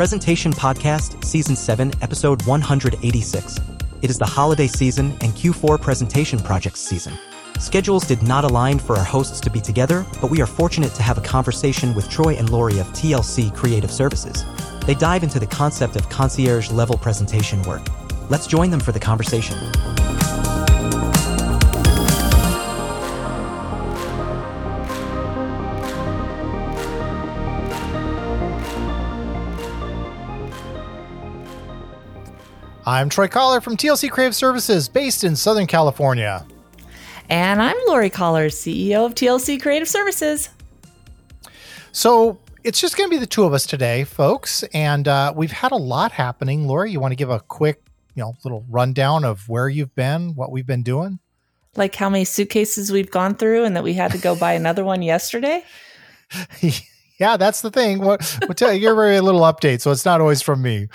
Presentation Podcast, Season 7, Episode 186. It is the holiday season and Q4 Presentation Projects season. Schedules did not align for our hosts to be together, but we are fortunate to have a conversation with Troy and Lori of TLC Creative Services. They dive into the concept of concierge level presentation work. Let's join them for the conversation. I'm Troy Chollar from TLC Creative Services, based in Southern California. And I'm Lori Chollar, CEO of TLC Creative Services. So it's just going to be the two of us today, folks. And uh, we've had a lot happening. Lori, you want to give a quick, you know, little rundown of where you've been, what we've been doing? Like how many suitcases we've gone through and that we had to go buy another one yesterday? yeah, that's the thing. What, we'll tell you, you're very little update, so it's not always from me.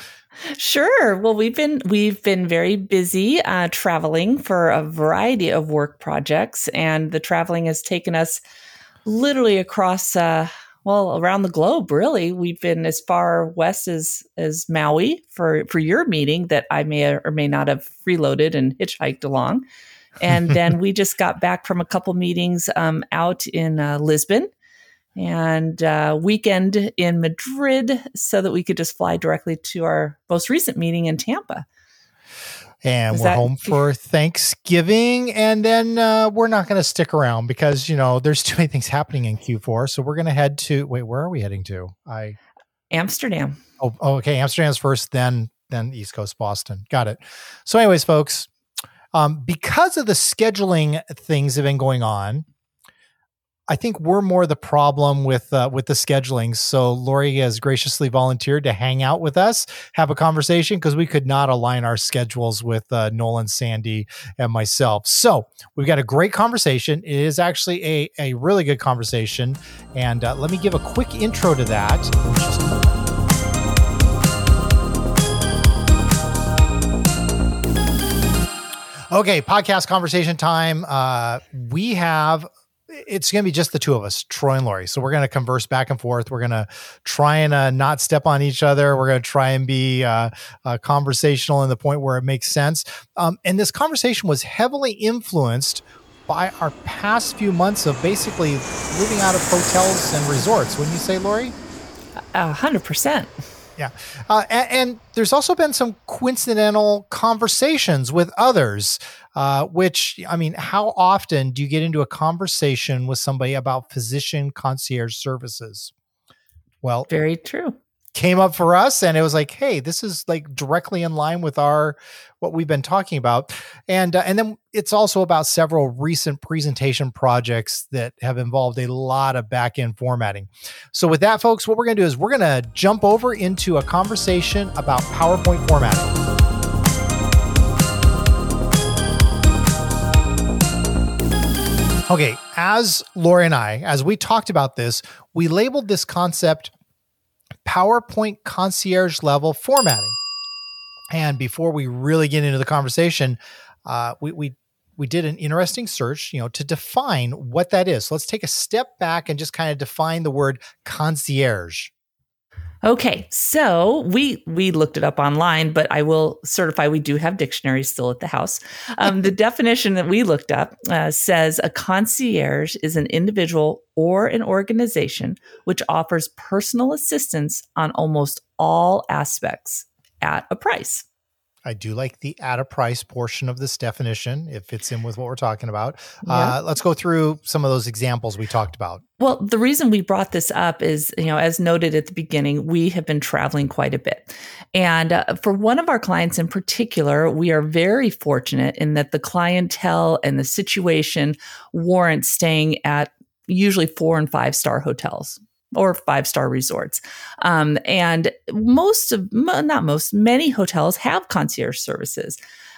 Sure. Well, we've been we've been very busy uh, traveling for a variety of work projects, and the traveling has taken us literally across, uh, well, around the globe. Really, we've been as far west as as Maui for for your meeting that I may or may not have reloaded and hitchhiked along, and then we just got back from a couple meetings um, out in uh, Lisbon and uh, weekend in Madrid so that we could just fly directly to our most recent meeting in Tampa. And Is we're that- home for Thanksgiving, and then uh, we're not going to stick around because you know there's too many things happening in Q4. So we're going to head to wait. Where are we heading to? I Amsterdam. Oh, oh, okay. Amsterdam's first, then then East Coast Boston. Got it. So, anyways, folks, um, because of the scheduling things have been going on, I think we're more the problem with uh, with the scheduling. So Lori has graciously volunteered to hang out with us, have a conversation because we could not align our schedules with uh, Nolan, Sandy, and myself. So we've got a great conversation. It is actually a a really good conversation, and uh, let me give a quick intro to that. Okay, podcast conversation time. Uh, we have it's going to be just the two of us, Troy and Lori. So we're going to converse back and forth. We're going to try and uh, not step on each other. We're going to try and be uh, uh, conversational in the point where it makes sense. Um, and this conversation was heavily influenced by our past few months of basically living out of hotels and resorts. Wouldn't you say, Lori? A hundred percent. Yeah. Uh, and, and, there's also been some coincidental conversations with others, uh, which, I mean, how often do you get into a conversation with somebody about physician concierge services? Well, very true came up for us and it was like hey this is like directly in line with our what we've been talking about. And uh, and then it's also about several recent presentation projects that have involved a lot of back end formatting. So with that folks what we're going to do is we're going to jump over into a conversation about powerpoint formatting. Okay, as Lori and I, as we talked about this, we labeled this concept PowerPoint concierge level formatting. And before we really get into the conversation, uh, we, we we did an interesting search, you know, to define what that is. So let's take a step back and just kind of define the word concierge. Okay, so we we looked it up online, but I will certify we do have dictionaries still at the house. Um, the definition that we looked up uh, says a concierge is an individual or an organization which offers personal assistance on almost all aspects at a price. I do like the at a price portion of this definition. It fits in with what we're talking about. Yeah. Uh, let's go through some of those examples we talked about. Well, the reason we brought this up is, you know, as noted at the beginning, we have been traveling quite a bit. And uh, for one of our clients in particular, we are very fortunate in that the clientele and the situation warrants staying at usually four and five star hotels or five star resorts. Um, and most of, not most, many hotels have concierge services.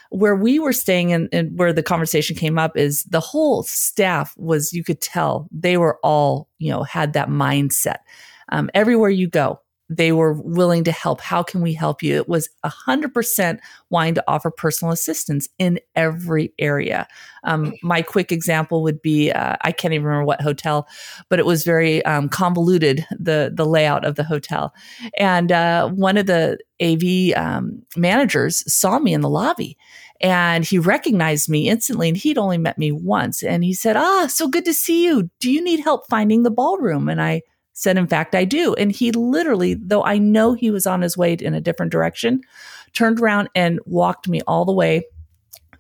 Where we were staying and, and where the conversation came up is the whole staff was, you could tell they were all, you know, had that mindset. Um, everywhere you go, they were willing to help. How can we help you? It was 100% wanting to offer personal assistance in every area. Um, my quick example would be uh, I can't even remember what hotel, but it was very um, convoluted, the, the layout of the hotel. And uh, one of the AV um, managers saw me in the lobby and he recognized me instantly and he'd only met me once. And he said, Ah, so good to see you. Do you need help finding the ballroom? And I said, In fact, I do. And he literally, though I know he was on his way in a different direction, turned around and walked me all the way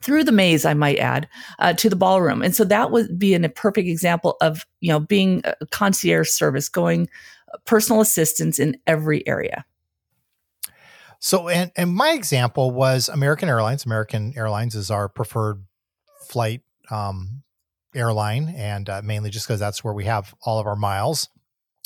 through the maze, I might add, uh, to the ballroom. And so that would be an, a perfect example of, you know, being a concierge service, going uh, personal assistance in every area. So, and, and my example was American Airlines. American Airlines is our preferred flight um, airline, and uh, mainly just because that's where we have all of our miles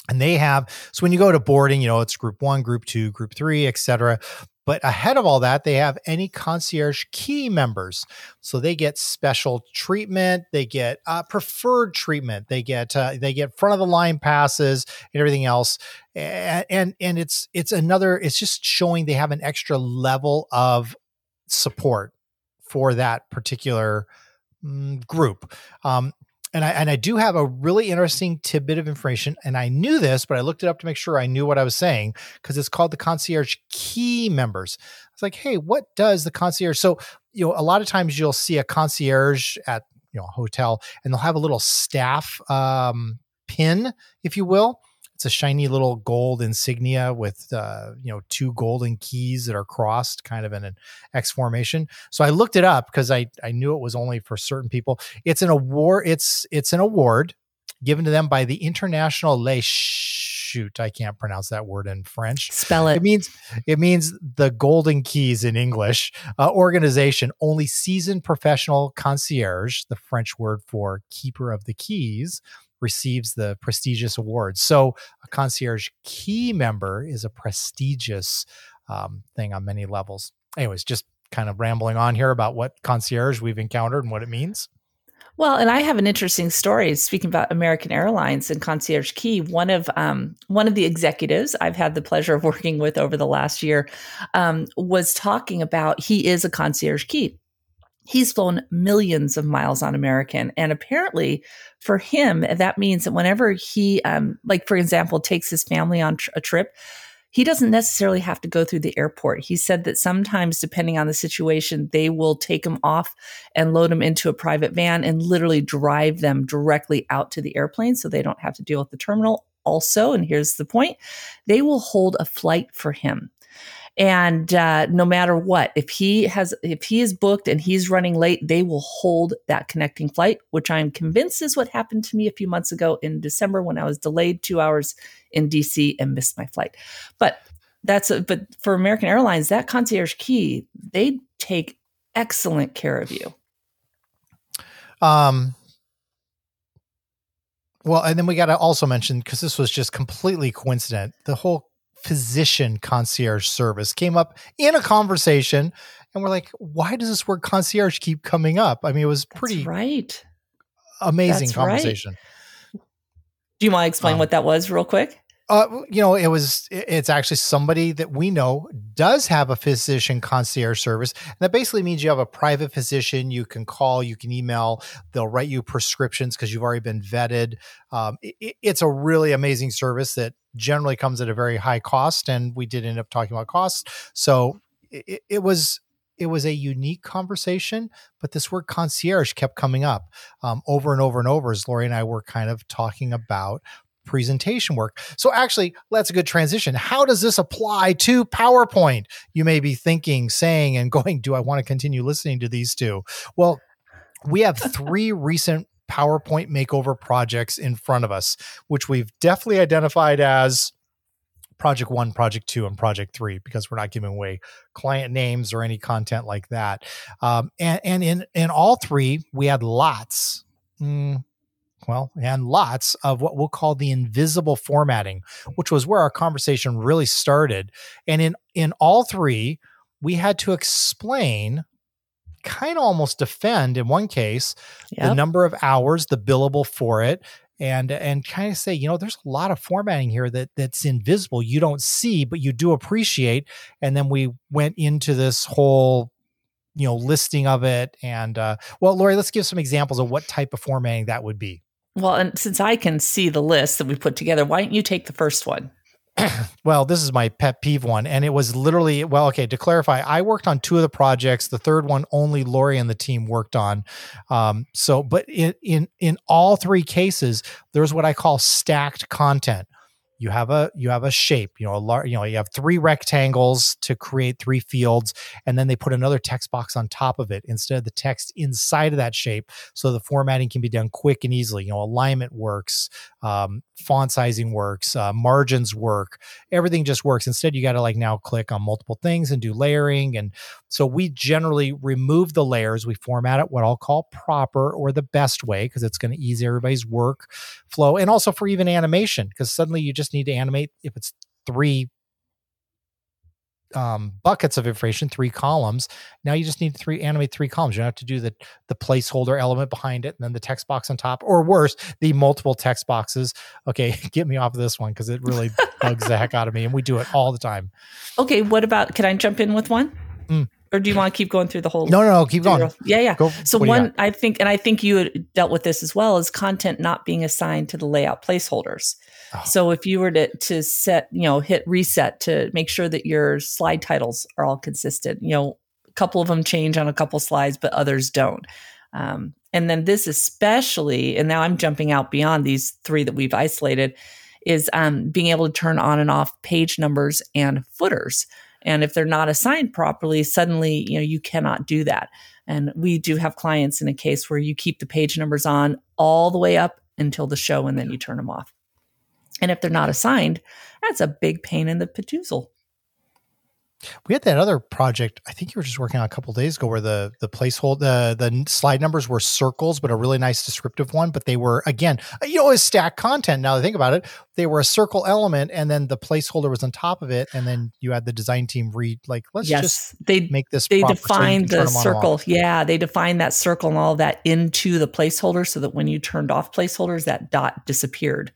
and they have so when you go to boarding you know it's group one group two group three etc but ahead of all that they have any concierge key members. So they get special treatment they get uh, preferred treatment they get uh, they get front of the line passes and everything else. And, and and it's it's another it's just showing they have an extra level of support for that particular mm, group. Um, and I and I do have a really interesting tidbit of information, and I knew this, but I looked it up to make sure I knew what I was saying because it's called the concierge key members. I was like, hey, what does the concierge? So you know, a lot of times you'll see a concierge at you know a hotel, and they'll have a little staff um, pin, if you will, it's a shiny little gold insignia with uh, you know two golden keys that are crossed, kind of in an X formation. So I looked it up because I I knew it was only for certain people. It's an award. It's it's an award given to them by the International Les shoot i can't pronounce that word in french spell it it means it means the golden keys in english uh, organization only seasoned professional concierge the french word for keeper of the keys receives the prestigious award. So a concierge key member is a prestigious um, thing on many levels. Anyways, just kind of rambling on here about what concierge we've encountered and what it means. Well, and I have an interesting story. Speaking about American Airlines and Concierge Key, one of um, one of the executives I've had the pleasure of working with over the last year um, was talking about he is a concierge key, he's flown millions of miles on American. And apparently, for him, that means that whenever he, um, like, for example, takes his family on tr- a trip, he doesn't necessarily have to go through the airport. He said that sometimes, depending on the situation, they will take him off and load him into a private van and literally drive them directly out to the airplane so they don't have to deal with the terminal. Also, and here's the point, they will hold a flight for him and uh, no matter what if he has if he is booked and he's running late they will hold that connecting flight which i'm convinced is what happened to me a few months ago in december when i was delayed two hours in dc and missed my flight but that's a, but for american airlines that concierge key they take excellent care of you um well, and then we got to also mention because this was just completely coincident. The whole physician concierge service came up in a conversation and we're like why does this word concierge keep coming up? I mean it was pretty That's right. amazing That's conversation. Right. do you want to explain um, what that was real quick uh, you know, it was, it's actually somebody that we know does have a physician concierge service. And that basically means you have a private physician you can call, you can email, they'll write you prescriptions because you've already been vetted. Um, it, it's a really amazing service that generally comes at a very high cost. And we did end up talking about costs. So it, it was, it was a unique conversation, but this word concierge kept coming up um, over and over and over as Lori and I were kind of talking about presentation work. So actually, that's a good transition. How does this apply to PowerPoint? You may be thinking, saying, and going, do I want to continue listening to these two? Well, we have three recent PowerPoint makeover projects in front of us, which we've definitely identified as project one, project two, and project three, because we're not giving away client names or any content like that. Um, and, and in, in all three, we had lots, mm, well, and lots of what we'll call the invisible formatting, which was where our conversation really started. And in in all three, we had to explain kind of almost defend in one case yep. the number of hours the billable for it and and kind of say, you know, there's a lot of formatting here that that's invisible. You don't see, but you do appreciate. And then we went into this whole you know listing of it and uh well lori let's give some examples of what type of formatting that would be well and since i can see the list that we put together why don't you take the first one well, this is my pet peeve one. And it was literally, well, okay, to clarify, I worked on two of the projects. The third one only Lori and the team worked on. Um, so, but in, in, in all three cases, there's what I call stacked content you have a you have a shape you know a large you know you have three rectangles to create three fields and then they put another text box on top of it instead of the text inside of that shape so the formatting can be done quick and easily. You know alignment works um, font sizing works uh, margins work everything just works. Instead you got to like now click on multiple things and do layering and so we generally remove the layers we format it what i'll call proper or the best way because it's going to ease everybody's work flow and also for even animation because suddenly you just just need to animate if it's three um, buckets of information, three columns. Now you just need three animate three columns. You don't have to do the the placeholder element behind it and then the text box on top, or worse, the multiple text boxes. Okay, get me off of this one because it really bugs the heck out of me, and we do it all the time. Okay, what about? Can I jump in with one? Mm or do you want to keep going through the whole? No, no, no keep going. Yeah, yeah. Go, so one, I think, and I think you dealt with this as well, is content not being assigned to the layout placeholders. Oh. So if you were to to set, you know, hit reset to make sure that your slide titles are all consistent, you know, a couple of them change on a couple slides, but others don't. Um, and then this especially, and now I'm jumping out beyond these three that we've isolated, is um, being able to turn on and off page numbers and footers. And if they're not assigned properly, suddenly you know you cannot do that. And we do have clients in a case where you keep the page numbers on all the way up until the show, and then you turn them off. And if they're not assigned, that's a big pain in the patoozle. We had that other project. I think you were just working on a couple days ago, where the the placeholder, the the slide numbers were circles, but a really nice descriptive one. But they were again, uh, you know, as stack content. Now that I think about it, they were a circle element, and then the placeholder was on top of it, and then you had the design team read like, let's yes, just they make this. They define so the circle. Yeah, they define that circle and all that into the placeholder, so that when you turned off placeholders, that dot disappeared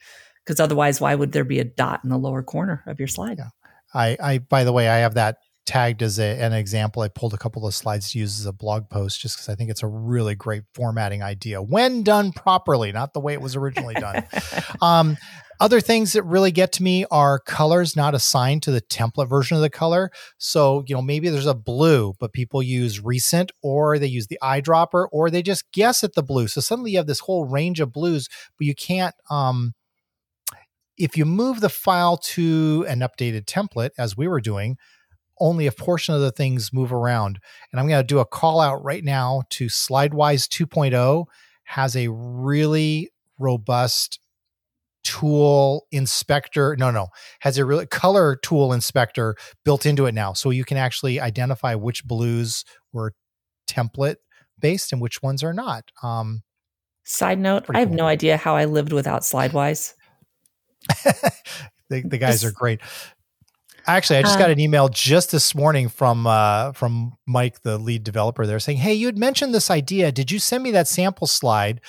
because otherwise, why would there be a dot in the lower corner of your slide? Yeah. I, I, by the way, I have that tagged as a, an example. I pulled a couple of slides to use as a blog post just because I think it's a really great formatting idea when done properly, not the way it was originally done. um, other things that really get to me are colors not assigned to the template version of the color. So, you know, maybe there's a blue, but people use recent or they use the eyedropper or they just guess at the blue. So suddenly you have this whole range of blues, but you can't um, if you move the file to an updated template, as we were doing, only a portion of the things move around. And I'm going to do a call out right now to SlideWise 2.0 has a really robust tool inspector. No, no, has a really color tool inspector built into it now. So you can actually identify which blues were template based and which ones are not. Um, Side note, I have cool. no idea how I lived without SlideWise. the, the guys are great. Actually, I just uh, got an email just this morning from uh, from Mike, the lead developer there, saying, "Hey, you had mentioned this idea. Did you send me that sample slide?"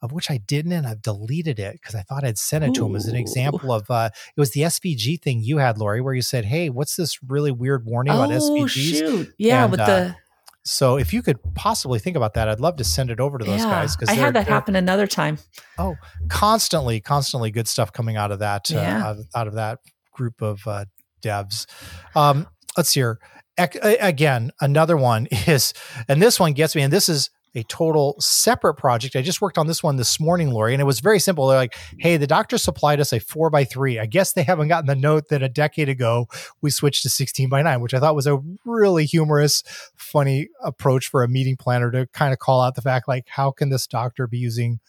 Of which I didn't, and I've deleted it because I thought I'd sent it ooh. to him as an example of uh, it was the SVG thing you had, Lori, where you said, "Hey, what's this really weird warning oh, about SVGs?" Shoot. Yeah, and, with uh, the so if you could possibly think about that, I'd love to send it over to those yeah, guys because I had that happen another time. Oh, constantly, constantly good stuff coming out of that uh, yeah. uh, out, out, of that group of uh, devs. Um, let's see here. E- again, another one is, and this one gets me, and this is a total separate project. I just worked on this one this morning, Lori, and it was very simple. They're like, hey, the doctor supplied us a four by three. I guess they haven't gotten the note that a decade ago we switched to 16 by nine, which I thought was a really humorous, funny approach for a meeting planner to kind of call out the fact like, how can this doctor be using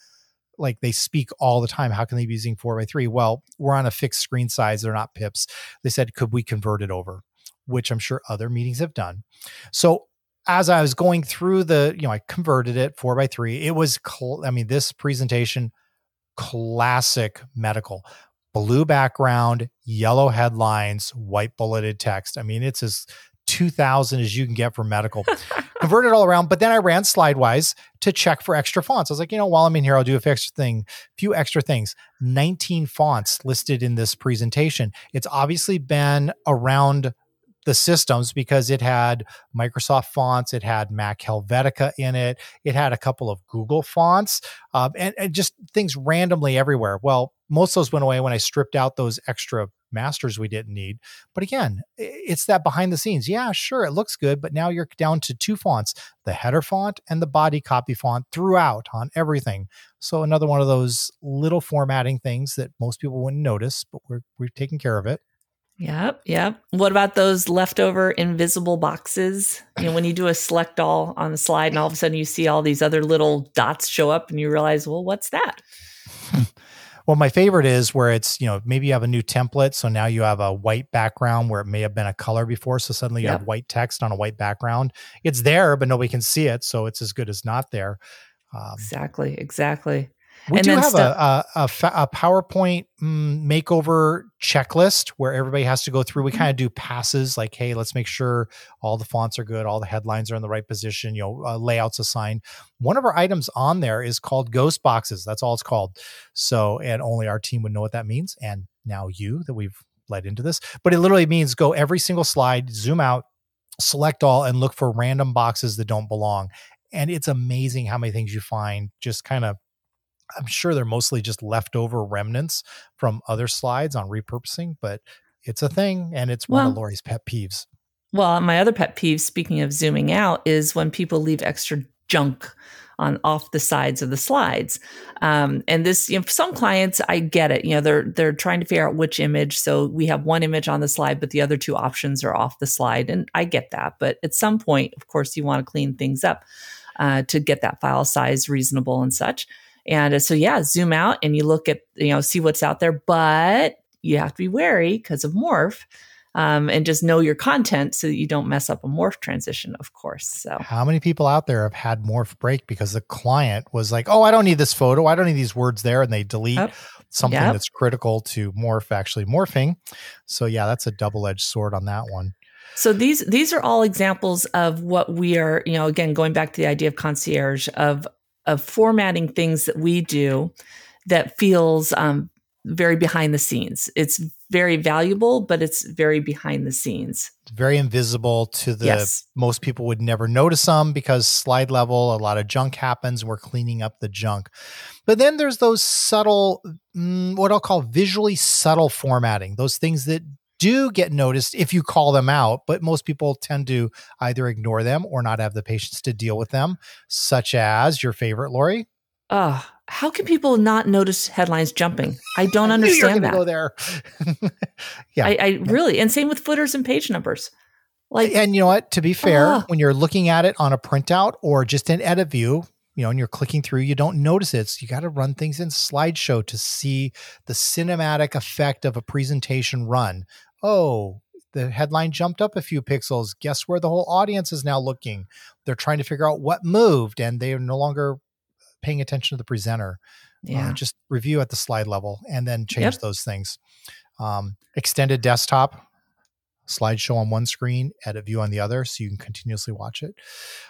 like they speak all the time. How can they be using four by three? Well, we're on a fixed screen size. They're not pips. They said, could we convert it over? Which I'm sure other meetings have done. So as I was going through the, you know, I converted it four by three. It was, cl- I mean, this presentation, classic medical, blue background, yellow headlines, white bulleted text. I mean, it's as 2000 as you can get for medical. Converted all around, but then I ran Slidewise to check for extra fonts. I was like, you know, while I'm in here, I'll do a few extra thing, few extra things. 19 fonts listed in this presentation. It's obviously been around the systems because it had Microsoft fonts, it had Mac Helvetica in it, it had a couple of Google fonts, um, and, and just things randomly everywhere. Well, most of those went away when I stripped out those extra masters we didn't need. But again, it's that behind the scenes. Yeah, sure, it looks good, but now you're down to two fonts the header font and the body copy font throughout on everything. So, another one of those little formatting things that most people wouldn't notice, but we're, we're taking care of it. Yep, yep. What about those leftover invisible boxes? You know, when you do a select all on the slide and all of a sudden you see all these other little dots show up and you realize, well, what's that? well, my favorite is where it's, you know, maybe you have a new template. So now you have a white background where it may have been a color before. So suddenly you yep. have white text on a white background. It's there, but nobody can see it. So it's as good as not there. Um, exactly, exactly. We and do have a, a, a, PowerPoint mm, makeover checklist where everybody has to go through. We mm-hmm. kind of do passes like, hey, let's make sure all the fonts are good, all the headlines are in the right position, you know, uh, layouts assigned. One of our items on there is called ghost boxes. That's all it's called. So, and only our team would know what that means. And now you that we've led into this, but it literally means go every single slide, zoom out, select all, and look for random boxes that don't belong. And it's amazing how many things you find just kind of I'm sure they're mostly just leftover remnants from other slides on repurposing, but it's a thing and it's well, one of Lori's pet peeves. Well, my other pet peeve, speaking of zooming out, is when people leave extra junk on off the sides of the slides. Um, and this, you know, some clients, I get it. You know, they're they're trying to figure out which image. So we have one image on the slide, but the other two options are off the slide, and I get that. But at some point, of course, you want to clean things up uh, to get that file size reasonable and such. And uh, so, yeah, zoom out and you look at, you know, see what's out there, but you have to be wary because of morph. Um, and just know your content so that you don't mess up a morph transition, of course. So, how many people out there have had morph break because the client was like, "Oh, I don't need this photo. I don't need these words there," and they delete yep. something yep. that's critical to morph actually morphing. So, yeah, that's a double edged sword on that one. So these these are all examples of what we are, you know, again going back to the idea of concierge of of formatting things that we do that feels um, very behind the scenes. It's very valuable, but it's very behind the scenes. very invisible to the yes. most people would never notice them because slide level, a lot of junk happens. We're cleaning up the junk. But then there's those subtle, mm, what I'll call visually subtle formatting, those things that do get noticed if you call them out, but most people tend to either ignore them or not have the patience to deal with them, such as your favorite, Lori. Uh, how can people not notice headlines jumping? I don't I understand that. Go there. yeah, I, I, really, and same with footers and page numbers. Like, and you know what? To be fair, uh, when you're looking at it on a printout or just in edit view, you know, and you're clicking through, you don't notice it. So you got to run things in slideshow to see the cinematic effect of a presentation run. Oh, the headline jumped up a few pixels. Guess where the whole audience is now looking? They're trying to figure out what moved and they are no longer paying attention to the presenter. Uh, yeah. Uh, just review at the slide level and then change yep. those things. Um, extended desktop slideshow on one screen, edit view on the other, so you can continuously watch it.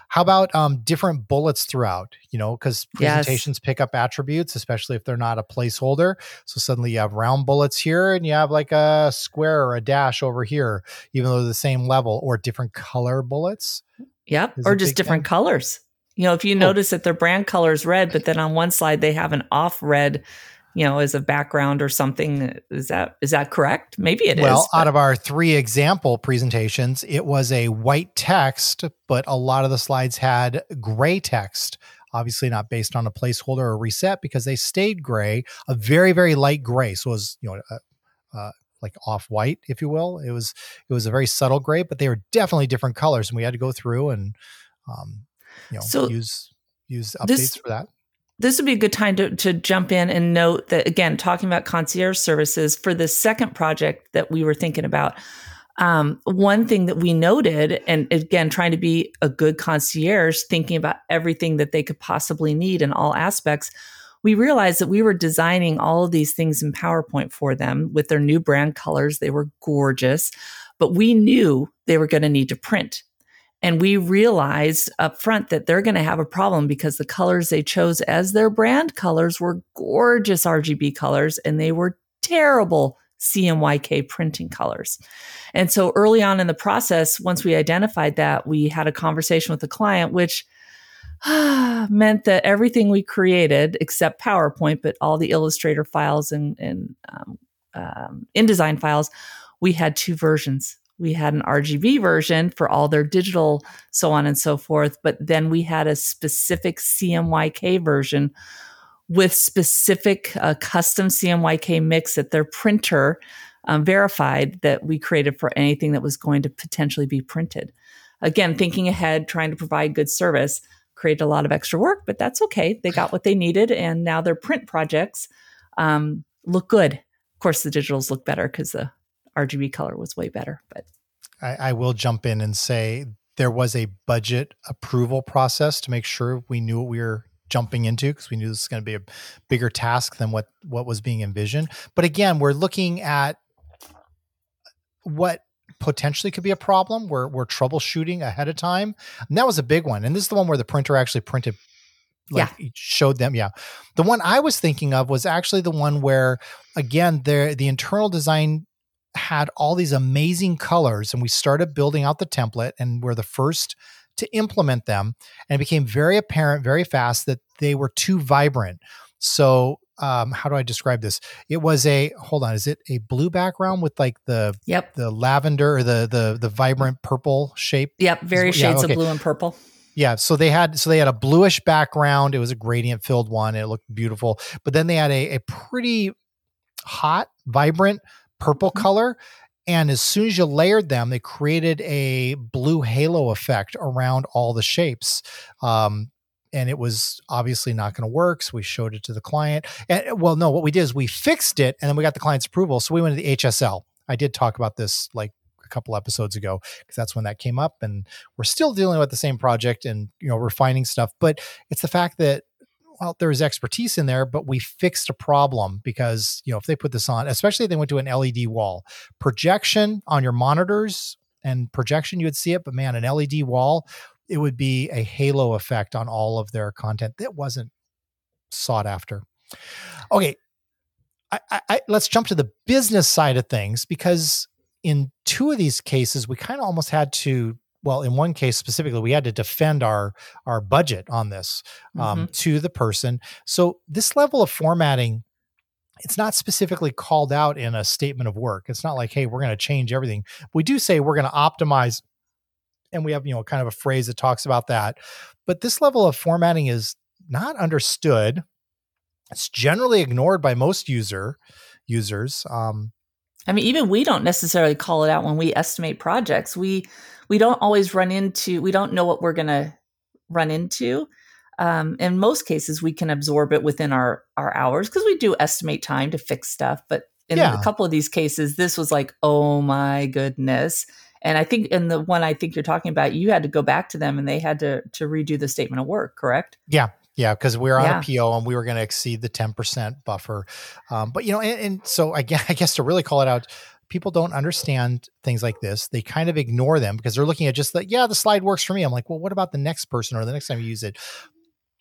How about um, different bullets throughout? You know, because presentations yes. pick up attributes, especially if they're not a placeholder. So suddenly you have round bullets here, and you have like a square or a dash over here, even though they're the same level, or different color bullets. Yep, or just different thing. colors. You know, if you oh. notice that their brand color is red, but then on one slide they have an off red you know, as a background or something. Is that is that correct? Maybe it well, is. well, out of our three example presentations, it was a white text, but a lot of the slides had gray text. Obviously, not based on a placeholder or reset because they stayed gray, a very very light gray. So it was you know. Uh, uh, like off white, if you will. It was it was a very subtle gray, but they were definitely different colors, and we had to go through and um, you know so use use updates this, for that this would be a good time to, to jump in and note that again talking about concierge services for the second project that we were thinking about um, one thing that we noted and again trying to be a good concierge thinking about everything that they could possibly need in all aspects we realized that we were designing all of these things in powerpoint for them with their new brand colors they were gorgeous but we knew they were going to need to print. And we realized up front that they're going to have a problem because the colors they chose as their brand colors were gorgeous RGB colors and they were terrible CMYK printing colors. And so early on in the process, once we identified that, we had a conversation with the client, which meant that everything we created, except PowerPoint, but all the Illustrator files and, and um, um, InDesign files, we had two versions. We had an RGB version for all their digital, so on and so forth. But then we had a specific CMYK version with specific uh, custom CMYK mix that their printer um, verified that we created for anything that was going to potentially be printed. Again, thinking ahead, trying to provide good service created a lot of extra work, but that's okay. They got what they needed, and now their print projects um, look good. Of course, the digitals look better because the RGB color was way better. But I, I will jump in and say there was a budget approval process to make sure we knew what we were jumping into because we knew this was going to be a bigger task than what what was being envisioned. But again, we're looking at what potentially could be a problem. We're we're troubleshooting ahead of time. And that was a big one. And this is the one where the printer actually printed like yeah. showed them yeah the one i was thinking of was actually the one where again the the internal design had all these amazing colors and we started building out the template and we're the first to implement them and it became very apparent very fast that they were too vibrant so um, how do I describe this? It was a hold on, is it a blue background with like the yep the lavender or the the the vibrant purple shape? Yep, various shades okay. of blue and purple. Yeah, so they had so they had a bluish background. It was a gradient filled one. it looked beautiful. But then they had a, a pretty hot, vibrant purple mm-hmm. color. And as soon as you layered them, they created a blue halo effect around all the shapes. Um, and it was obviously not going to work. So we showed it to the client. And well, no, what we did is we fixed it and then we got the client's approval. So we went to the HSL. I did talk about this like a couple episodes ago because that's when that came up and we're still dealing with the same project and you know refining stuff but it's the fact that well there was expertise in there but we fixed a problem because you know if they put this on especially if they went to an led wall projection on your monitors and projection you would see it but man an led wall it would be a halo effect on all of their content that wasn't sought after. Okay, I, I, let's jump to the business side of things because in two of these cases, we kind of almost had to. Well, in one case specifically, we had to defend our our budget on this um, mm-hmm. to the person. So this level of formatting it's not specifically called out in a statement of work. It's not like, hey, we're going to change everything. We do say we're going to optimize and we have you know kind of a phrase that talks about that but this level of formatting is not understood it's generally ignored by most user users um, i mean even we don't necessarily call it out when we estimate projects we we don't always run into we don't know what we're going to run into um, in most cases we can absorb it within our our hours because we do estimate time to fix stuff but in yeah. a couple of these cases this was like oh my goodness and I think in the one I think you're talking about, you had to go back to them and they had to to redo the statement of work, correct? Yeah. Yeah, because we were on yeah. a PO and we were going to exceed the 10% buffer. Um, but, you know, and, and so I guess, I guess to really call it out, people don't understand things like this. They kind of ignore them because they're looking at just like, yeah, the slide works for me. I'm like, well, what about the next person or the next time you use it?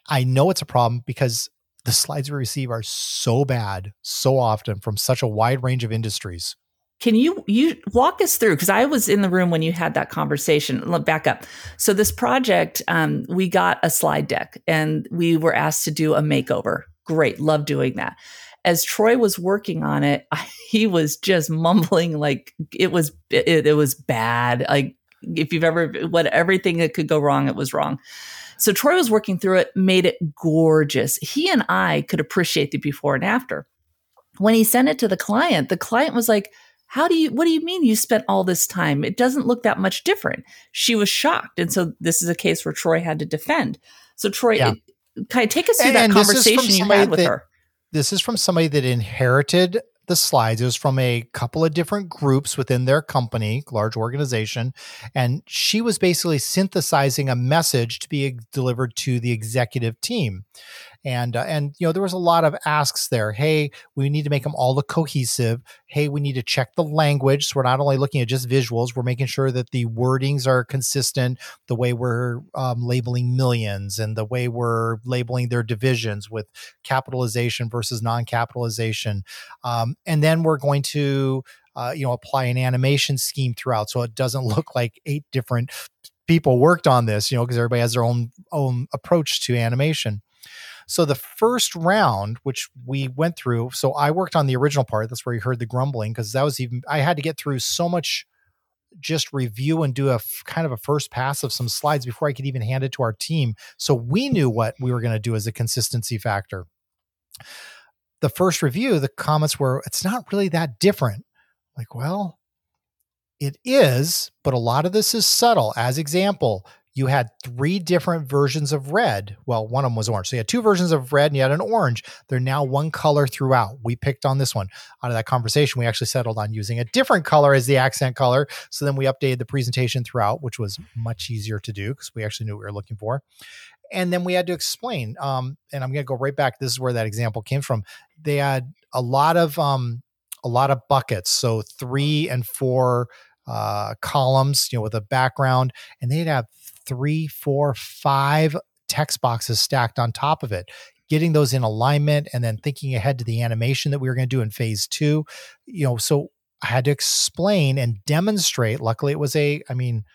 I know it's a problem because the slides we receive are so bad so often from such a wide range of industries. Can you you walk us through? Because I was in the room when you had that conversation. Look back up. So this project, um, we got a slide deck and we were asked to do a makeover. Great, love doing that. As Troy was working on it, he was just mumbling like it was it, it was bad. Like if you've ever what everything that could go wrong, it was wrong. So Troy was working through it, made it gorgeous. He and I could appreciate the before and after. When he sent it to the client, the client was like how do you what do you mean you spent all this time? It doesn't look that much different. She was shocked. And so this is a case where troy had to defend. So troy yeah. it, kind of take us through and, that and conversation you had with that, her. This is from somebody that inherited the slides. It was from a couple of different groups within their company large organization. And she was basically synthesizing a message to be delivered to the executive team and uh, and you know there was a lot of asks there. Hey, we need to make them all look cohesive. Hey, we need to check the language. So we're not only looking at just visuals, we're making sure that the wordings are consistent. The way we're um, labeling millions and the way we're labeling their divisions with capitalization versus non-capitalization, um, and then we're going to uh, you know apply an animation scheme throughout so it doesn't look like eight different people worked on this you know because everybody has their own own approach to animation so the first round which we went through so i worked on the original part that's where you heard the grumbling because that was even i had to get through so much just review and do a f- kind of a first pass of some slides before i could even hand it to our team. So we knew what we were going to do as a consistency factor. The first review the comments were it's not really that different. Like, well, it is, but a lot of this is subtle. As example, you had three different versions of red. Well, one of them was orange. So you had two versions of red and you had an orange. They're now one color throughout. We picked on this one. Out of that conversation, we actually settled on using a different color as the accent color. So then we updated the presentation throughout, which was much easier to do because we actually knew what we were looking for. And then we had to explain. Um, and I'm going to go right back. This is where that example came from. They had a lot of um, a lot of buckets. So three and four uh, columns, you know, with a background, and they'd have three, four, five text boxes stacked on top of it. Getting those in alignment and then thinking ahead to the animation that we were going to do in phase two, you know, so I had to explain and demonstrate. Luckily, it was a, I mean,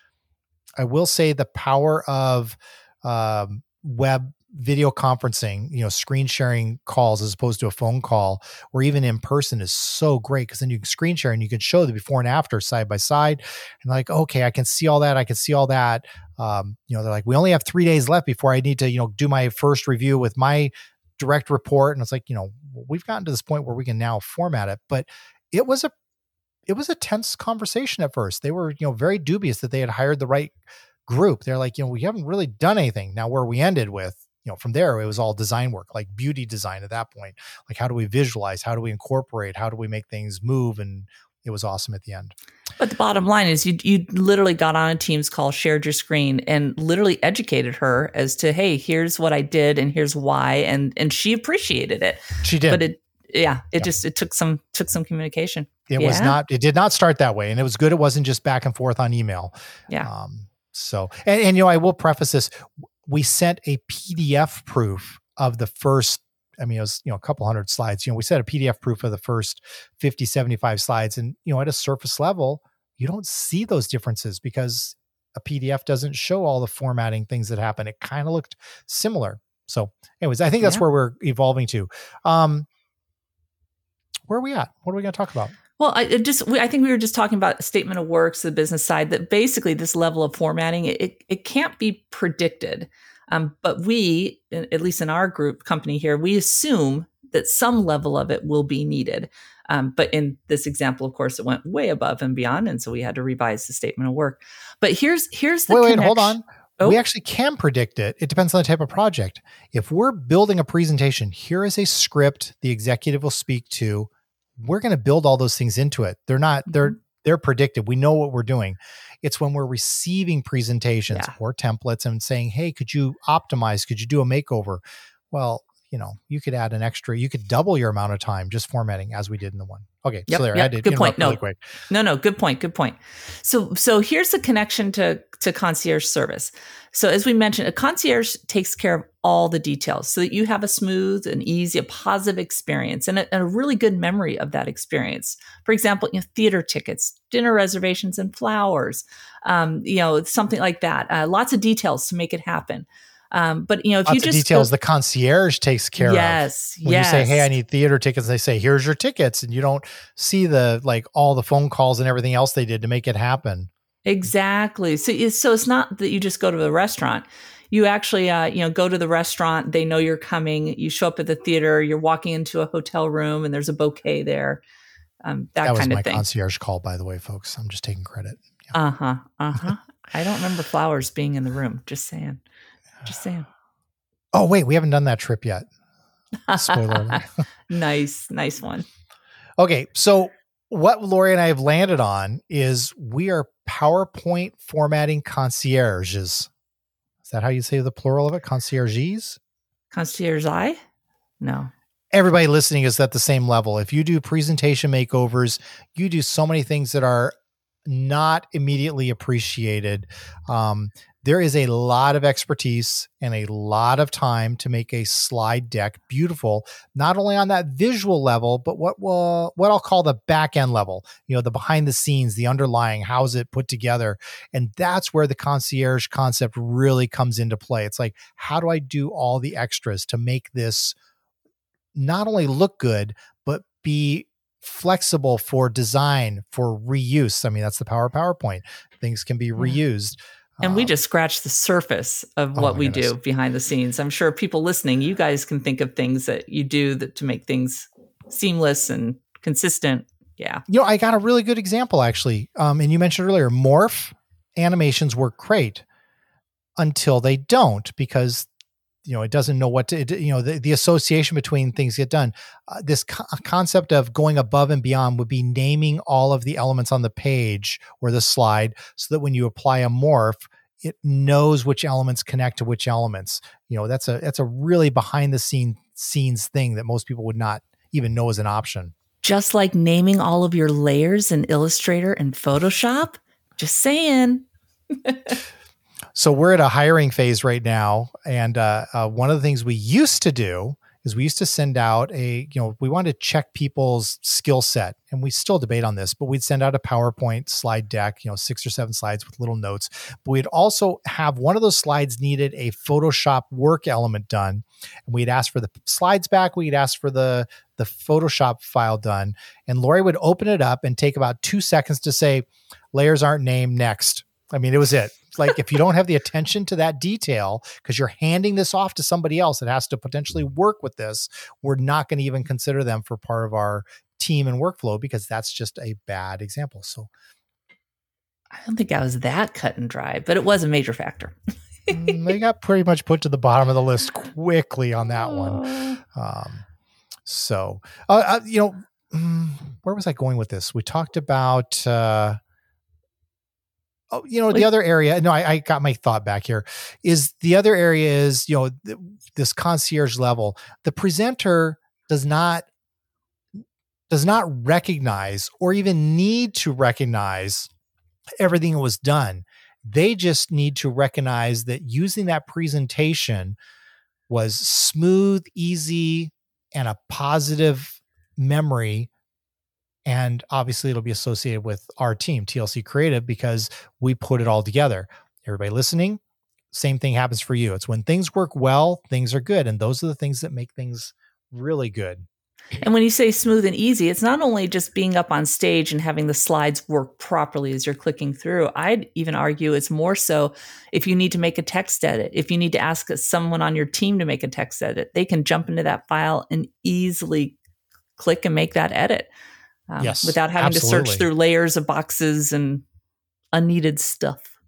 I will say the power of um, web video conferencing, you know, screen sharing calls as opposed to a phone call or even in person is so great because then you can screen share and you can show the before and after side by side. And like, okay, I can see all that. I can see all that. Um, you know, they're like, we only have three days left before I need to, you know, do my first review with my direct report. And it's like, you know, we've gotten to this point where we can now format it. But it was a it was a tense conversation at first. They were, you know, very dubious that they had hired the right group. They're like, you know, we haven't really done anything. Now where we ended with you know from there it was all design work like beauty design at that point. Like how do we visualize? How do we incorporate? How do we make things move? And it was awesome at the end. But the bottom line is you you literally got on a team's call shared your screen and literally educated her as to hey here's what i did and here's why and and she appreciated it. She did. But it yeah it yeah. just it took some took some communication. It yeah. was not it did not start that way and it was good it wasn't just back and forth on email. Yeah. Um so and, and you know i will preface this we sent a PDF proof of the first I mean, it was, you know, a couple hundred slides. You know, we sent a PDF proof of the first 50, 75 slides. And, you know, at a surface level, you don't see those differences because a PDF doesn't show all the formatting things that happen. It kind of looked similar. So, anyways, I think that's yeah. where we're evolving to. Um, where are we at? What are we going to talk about? Well, I just I think we were just talking about statement of works, the business side. That basically this level of formatting it it can't be predicted. Um, but we, at least in our group company here, we assume that some level of it will be needed. Um, but in this example, of course, it went way above and beyond, and so we had to revise the statement of work. But here's here's the wait, wait, hold on. Oh. We actually can predict it. It depends on the type of project. If we're building a presentation, here is a script the executive will speak to we're going to build all those things into it. They're not, they're, mm-hmm. they're predicted. We know what we're doing. It's when we're receiving presentations yeah. or templates and saying, Hey, could you optimize? Could you do a makeover? Well, you know, you could add an extra, you could double your amount of time just formatting as we did in the one. Okay. Yep, so there, yep, I did good point. Really no, quick. no, no, good point. Good point. So, so here's the connection to, to concierge service. So as we mentioned, a concierge takes care of all the details so that you have a smooth and easy, a positive experience and a, and a really good memory of that experience. For example, you know, theater tickets, dinner reservations and flowers, um, you know, something like that. Uh, lots of details to make it happen. Um, but you know, if Lots you just details, go, the concierge takes care yes, of. When yes. you say, "Hey, I need theater tickets," they say, "Here's your tickets," and you don't see the like all the phone calls and everything else they did to make it happen. Exactly. So, it's, so it's not that you just go to the restaurant. You actually, uh, you know, go to the restaurant. They know you're coming. You show up at the theater. You're walking into a hotel room, and there's a bouquet there. Um, that, that kind was of thing. my concierge call, by the way, folks. I'm just taking credit. Yeah. Uh huh. Uh huh. I don't remember flowers being in the room. Just saying. Just saying. Oh wait, we haven't done that trip yet. Spoiler. nice, nice one. Okay, so what Lori and I have landed on is we are PowerPoint formatting concierges. Is that how you say the plural of it? Concierges? Concierge eye? No. Everybody listening is at the same level. If you do presentation makeovers, you do so many things that are not immediately appreciated. Um, there is a lot of expertise and a lot of time to make a slide deck beautiful, not only on that visual level, but what will what I'll call the back end level. You know, the behind the scenes, the underlying, how's it put together, and that's where the concierge concept really comes into play. It's like, how do I do all the extras to make this not only look good, but be flexible for design for reuse. I mean, that's the power of PowerPoint. Things can be reused. And we um, just scratched the surface of oh what we goodness. do behind the scenes. I'm sure people listening, you guys can think of things that you do that to make things seamless and consistent. Yeah. You know, I got a really good example actually. Um, and you mentioned earlier, morph animations work great until they don't because you know it doesn't know what to it, you know the, the association between things get done. Uh, this co- concept of going above and beyond would be naming all of the elements on the page or the slide so that when you apply a morph it knows which elements connect to which elements. You know that's a that's a really behind the scene scenes thing that most people would not even know as an option. Just like naming all of your layers in illustrator and photoshop? Just saying So we're at a hiring phase right now, and uh, uh, one of the things we used to do is we used to send out a you know we wanted to check people's skill set, and we still debate on this, but we'd send out a PowerPoint slide deck, you know, six or seven slides with little notes. But we'd also have one of those slides needed a Photoshop work element done, and we'd ask for the slides back. We'd ask for the the Photoshop file done, and Lori would open it up and take about two seconds to say, "Layers aren't named. Next." I mean, it was it. Like if you don't have the attention to that detail because you're handing this off to somebody else that has to potentially work with this, we're not going to even consider them for part of our team and workflow because that's just a bad example. So I don't think I was that cut and dry, but it was a major factor. Mm, they got pretty much put to the bottom of the list quickly on that one. Oh. Um, so, uh, uh, you know, mm, where was I going with this? We talked about uh, Oh, you know, the other area, no, I, I, got my thought back here, is the other area is, you know, th- this concierge level. The presenter does not does not recognize or even need to recognize everything that was done. They just need to recognize that using that presentation was smooth, easy, and a positive memory and obviously, it'll be associated with our team, TLC Creative, because we put it all together. Everybody listening, same thing happens for you. It's when things work well, things are good. And those are the things that make things really good. And when you say smooth and easy, it's not only just being up on stage and having the slides work properly as you're clicking through. I'd even argue it's more so if you need to make a text edit, if you need to ask someone on your team to make a text edit, they can jump into that file and easily click and make that edit um, yes, without having absolutely. to search through layers of boxes and unneeded stuff.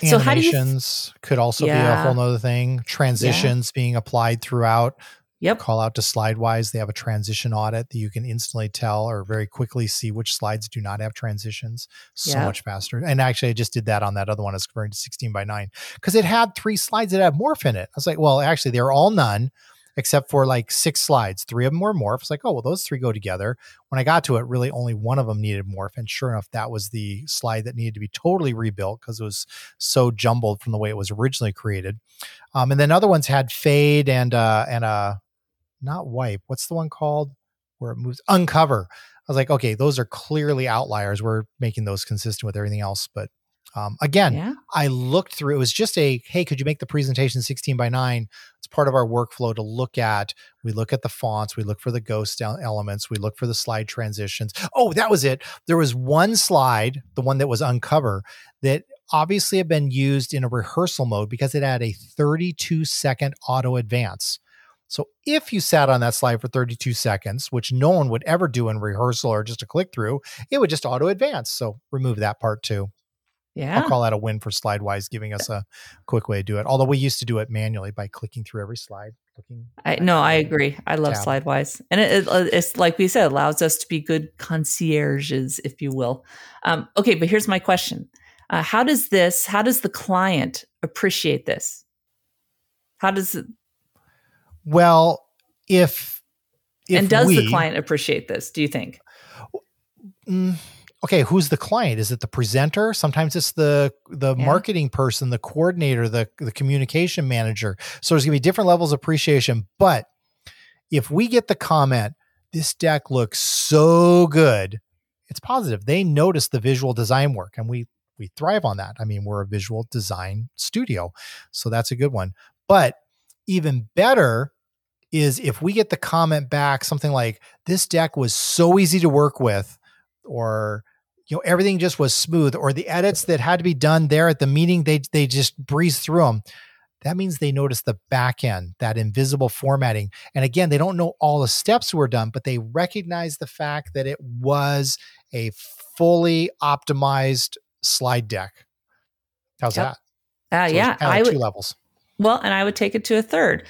Animations so how do you, could also yeah. be a whole nother thing. Transitions yeah. being applied throughout. Yep. Call out to SlideWise. They have a transition audit that you can instantly tell or very quickly see which slides do not have transitions. So yep. much faster. And actually, I just did that on that other one. It's converting to 16 by 9 because it had three slides that had morph in it. I was like, well, actually, they're all none except for like six slides. Three of them were morphs. Like, oh, well, those three go together. When I got to it, really only one of them needed morph. And sure enough, that was the slide that needed to be totally rebuilt because it was so jumbled from the way it was originally created. Um, and then other ones had fade and uh and uh not wipe. What's the one called where it moves? Uncover. I was like, okay, those are clearly outliers. We're making those consistent with everything else, but um, again, yeah. I looked through. It was just a hey, could you make the presentation 16 by 9? It's part of our workflow to look at. We look at the fonts, we look for the ghost elements, we look for the slide transitions. Oh, that was it. There was one slide, the one that was uncover, that obviously had been used in a rehearsal mode because it had a 32 second auto advance. So if you sat on that slide for 32 seconds, which no one would ever do in rehearsal or just a click through, it would just auto advance. So remove that part too. Yeah. I'll call that a win for SlideWise, giving us a quick way to do it. Although we used to do it manually by clicking through every slide. Clicking I, no, I agree. I love tab. SlideWise. And it, it, uh, it's like we said, allows us to be good concierges, if you will. Um, okay, but here's my question. Uh, how does this, how does the client appreciate this? How does it, Well, if, if and does we, the client appreciate this? Do you think? Mm, okay, who's the client? Is it the presenter? Sometimes it's the the Yeah. marketing person, the coordinator, the the communication manager. So there's gonna be different levels of appreciation. But if we get the comment, this deck looks so good, it's positive. They notice the visual design work, and we we thrive on that. I mean, we're a visual design studio, so that's a good one. But even better is if we get the comment back something like this deck was so easy to work with or you know everything just was smooth or the edits that had to be done there at the meeting they they just breezed through them that means they notice the back end that invisible formatting and again they don't know all the steps were done but they recognize the fact that it was a fully optimized slide deck how's Yep. that Uh, So yeah, I would. two levels Well, and I would take it to a third.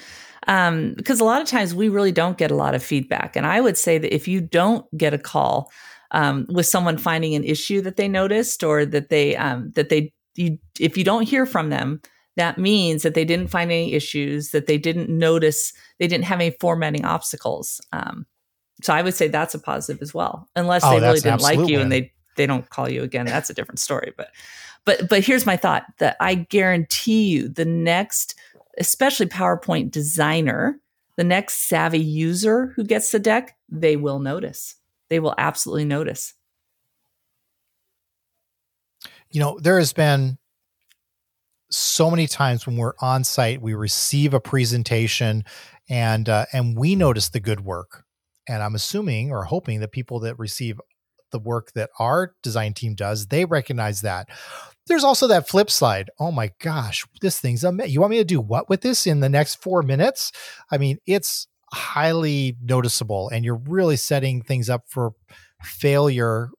Um, because a lot of times we really don't get a lot of feedback. And I would say that if you don't get a call um, with someone finding an issue that they noticed or that they um, that they you, if you don't hear from them, that means that they didn't find any issues, that they didn't notice, they didn't have any formatting obstacles. Um, so I would say that's a positive as well, unless Oh, they really didn't like you and they they don't call you again. That's a different story. But but but here's my thought that I guarantee you the next especially PowerPoint designer, the next savvy user who gets the deck, they will notice. They will absolutely notice. you know there has been so many times when we're on site we receive a presentation and uh, and we notice the good work. And i'm assuming or hoping that people that receive the work that our design team does they recognize that. There's also that flip side oh my gosh this thing's amazing you want me to do what with this in the next four minutes? I mean it's highly noticeable and you're really setting things up for failure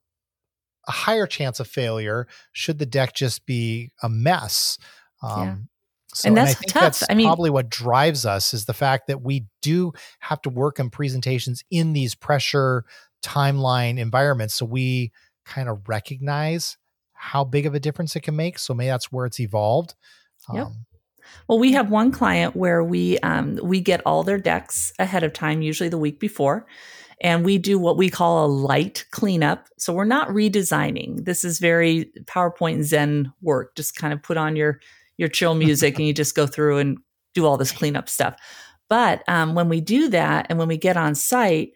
a higher chance of failure should the deck just be a mess. Um, Yeah. so, And I that's think tough. that's I mean- probably what drives us is the fact that we do have to work in presentations in these pressure timeline environments. So we kind of recognize how big of a difference it can make. So maybe that's where it's evolved. Yep. Um, Well, we have one client where we um, we get all their decks ahead of time, usually the week before, and we do what we call a light cleanup. So we're not redesigning. This is very PowerPoint Zen work. Just kind of put on your your chill music and you just go through and do all this cleanup stuff. But um, when we do that, and when we get on site,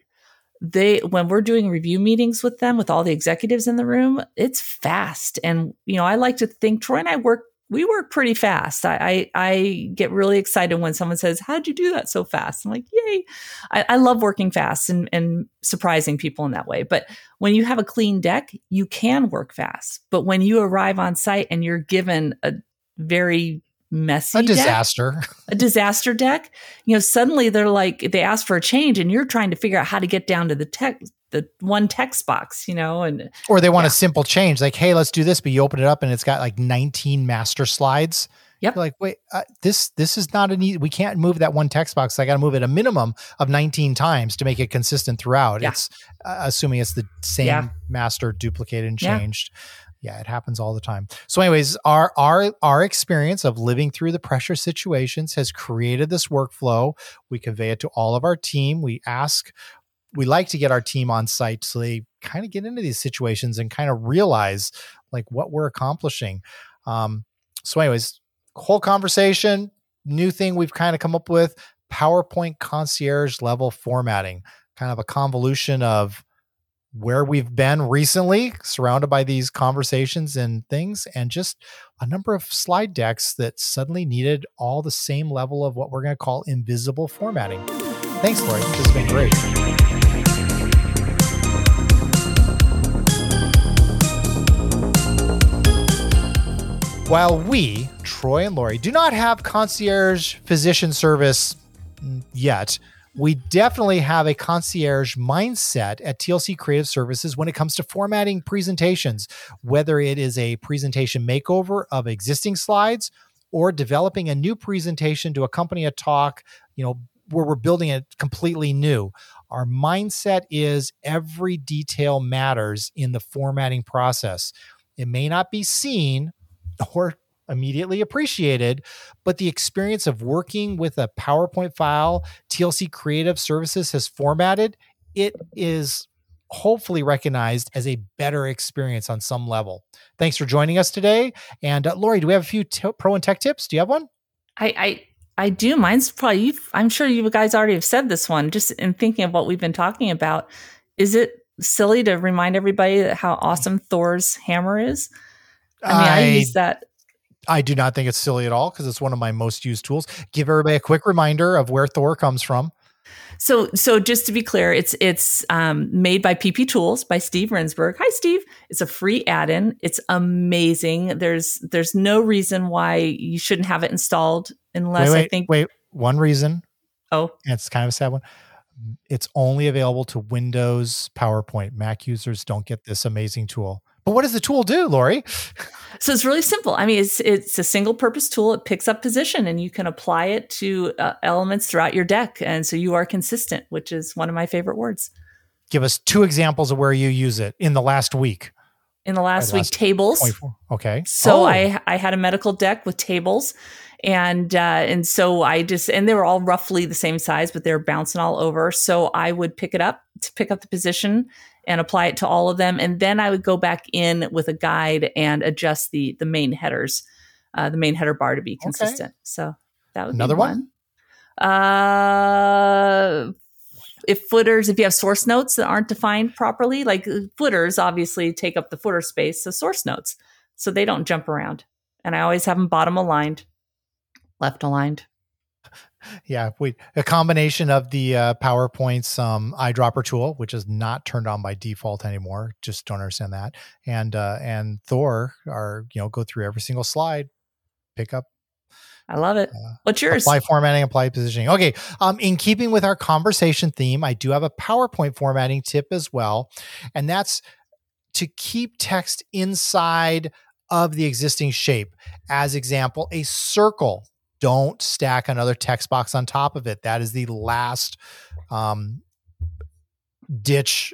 they when we're doing review meetings with them with all the executives in the room, it's fast. And you know, I like to think Troy and I work we work pretty fast. I, I I get really excited when someone says, "How'd you do that so fast?" I'm like, "Yay!" I, I love working fast and and surprising people in that way. But when you have a clean deck, you can work fast. But when you arrive on site and you're given a very messy a deck, disaster. a disaster deck, you know, suddenly they're like they ask for a change, and you're trying to figure out how to get down to the text, the one text box, you know, and or they want Yeah. a simple change like hey let's do this but you open it up and it's got like 19 master slides Yep. You're like wait uh, this this is not an easy we can't move that one text box i gotta move it a minimum of 19 times to make it consistent throughout Yeah. it's uh, assuming it's the same Yeah. master duplicated and Yeah. changed yeah it happens all the time so anyways our our our experience of living through the pressure situations has created this workflow we convey it to all of our team we ask we like to get our team on site so they kind of get into these situations and kind of realize like what we're accomplishing. Um, so, anyways, whole conversation, new thing we've kind of come up with PowerPoint concierge level formatting, kind of a convolution of where we've been recently, surrounded by these conversations and things, and just a number of slide decks that suddenly needed all the same level of what we're going to call invisible formatting. Thanks, Lori. This has been great. While we, Troy and Lori, do not have concierge physician service yet, we definitely have a concierge mindset at TLC Creative Services when it comes to formatting presentations, whether it is a presentation makeover of existing slides or developing a new presentation to accompany a talk, you know, where we're building it completely new. Our mindset is every detail matters in the formatting process. It may not be seen or immediately appreciated, but the experience of working with a PowerPoint file TLC Creative Services has formatted, it is hopefully recognized as a better experience on some level. Thanks for joining us today. And uh, Lori, do we have a few t- pro and tech tips? Do you have one? I, I I do. Mine's probably. I'm sure you guys already have said this one. Just in thinking of what we've been talking about, is it silly to remind everybody how awesome Thor's hammer is? I mean, I, I use that. I do not think it's silly at all because it's one of my most used tools. Give everybody a quick reminder of where Thor comes from. So, so just to be clear, it's it's um, made by PP Tools by Steve Rindsberg. Hi, Steve. It's a free add-in. It's amazing. There's there's no reason why you shouldn't have it installed unless wait, wait, I think. Wait, one reason. Oh, it's kind of a sad one. It's only available to Windows PowerPoint. Mac users don't get this amazing tool. But what does the tool do, Lori? So it's really simple. I mean, it's it's a single purpose tool. It picks up position, and you can apply it to uh, elements throughout your deck, and so you are consistent, which is one of my favorite words. Give us two examples of where you use it in the last week. In the last week, tables. 24. Okay. So oh. I I had a medical deck with tables, and uh, and so I just and they were all roughly the same size, but they're bouncing all over. So I would pick it up to pick up the position and apply it to all of them. And then I would go back in with a guide and adjust the the main headers, uh, the main header bar to be consistent. Okay. So that would be another one. one. Uh, if footers, if you have source notes that aren't defined properly, like uh, footers obviously take up the footer space, so source notes, so they don't jump around. And I always have them bottom aligned, left aligned yeah, we a combination of the uh, PowerPoint's um, eyedropper tool, which is not turned on by default anymore. Just don't understand that. And uh, and Thor are you know go through every single slide, pick up. I love it. Uh, What's yours? Apply formatting, apply positioning. Okay. Um, in keeping with our conversation theme, I do have a PowerPoint formatting tip as well, and that's to keep text inside of the existing shape. As example, a circle don't stack another text box on top of it. That is the last um, ditch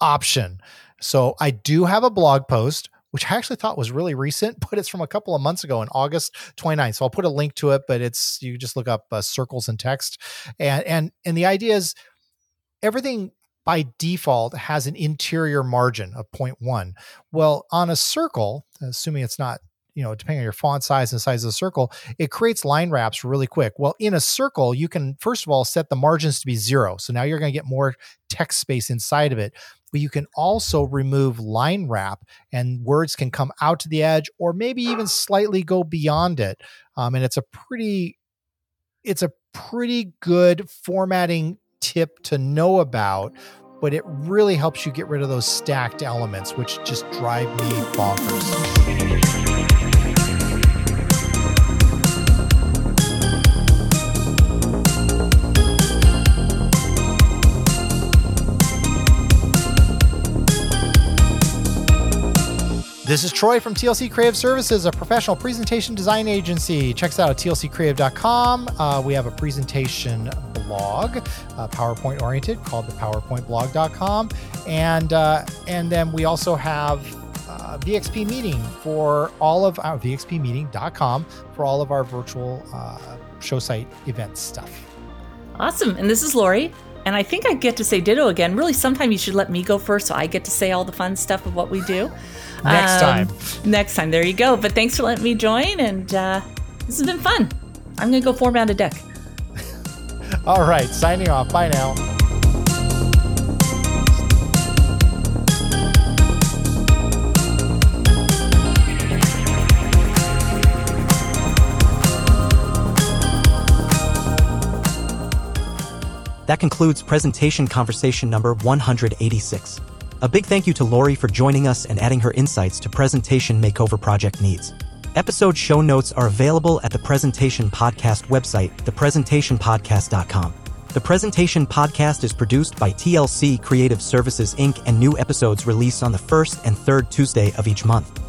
option. So I do have a blog post, which I actually thought was really recent, but it's from a couple of months ago in August 29th. So I'll put a link to it, but it's you just look up uh, circles and text, and and and the idea is everything by default has an interior margin of 0.1. Well, on a circle, assuming it's not you know, depending on your font size and size of the circle, it creates line wraps really quick. Well, in a circle, you can first of all set the margins to be zero. So now you're going to get more text space inside of it. But you can also remove line wrap and words can come out to the edge or maybe even slightly go beyond it. Um, and it's a pretty, it's a pretty good formatting tip to know about but it really helps you get rid of those stacked elements, which just drive me bonkers. This is Troy from TLC Creative Services, a professional presentation design agency. Check us out at tlccreative.com. Uh, we have a presentation blog, uh, PowerPoint oriented, called the PowerPointBlog.com, and uh, and then we also have uh, VXP meeting for all of our VXPmeeting.com for all of our virtual uh, show site event stuff. Awesome, and this is Lori. And I think I get to say ditto again. Really, sometime you should let me go first so I get to say all the fun stuff of what we do. Next um, time. Next time. There you go. But thanks for letting me join. And uh, this has been fun. I'm going to go format a deck. All right. Signing off. Bye now. That concludes presentation conversation number 186. A big thank you to Lori for joining us and adding her insights to Presentation Makeover Project needs. Episode show notes are available at the Presentation Podcast website, thepresentationpodcast.com. The Presentation Podcast is produced by TLC Creative Services Inc., and new episodes release on the first and third Tuesday of each month.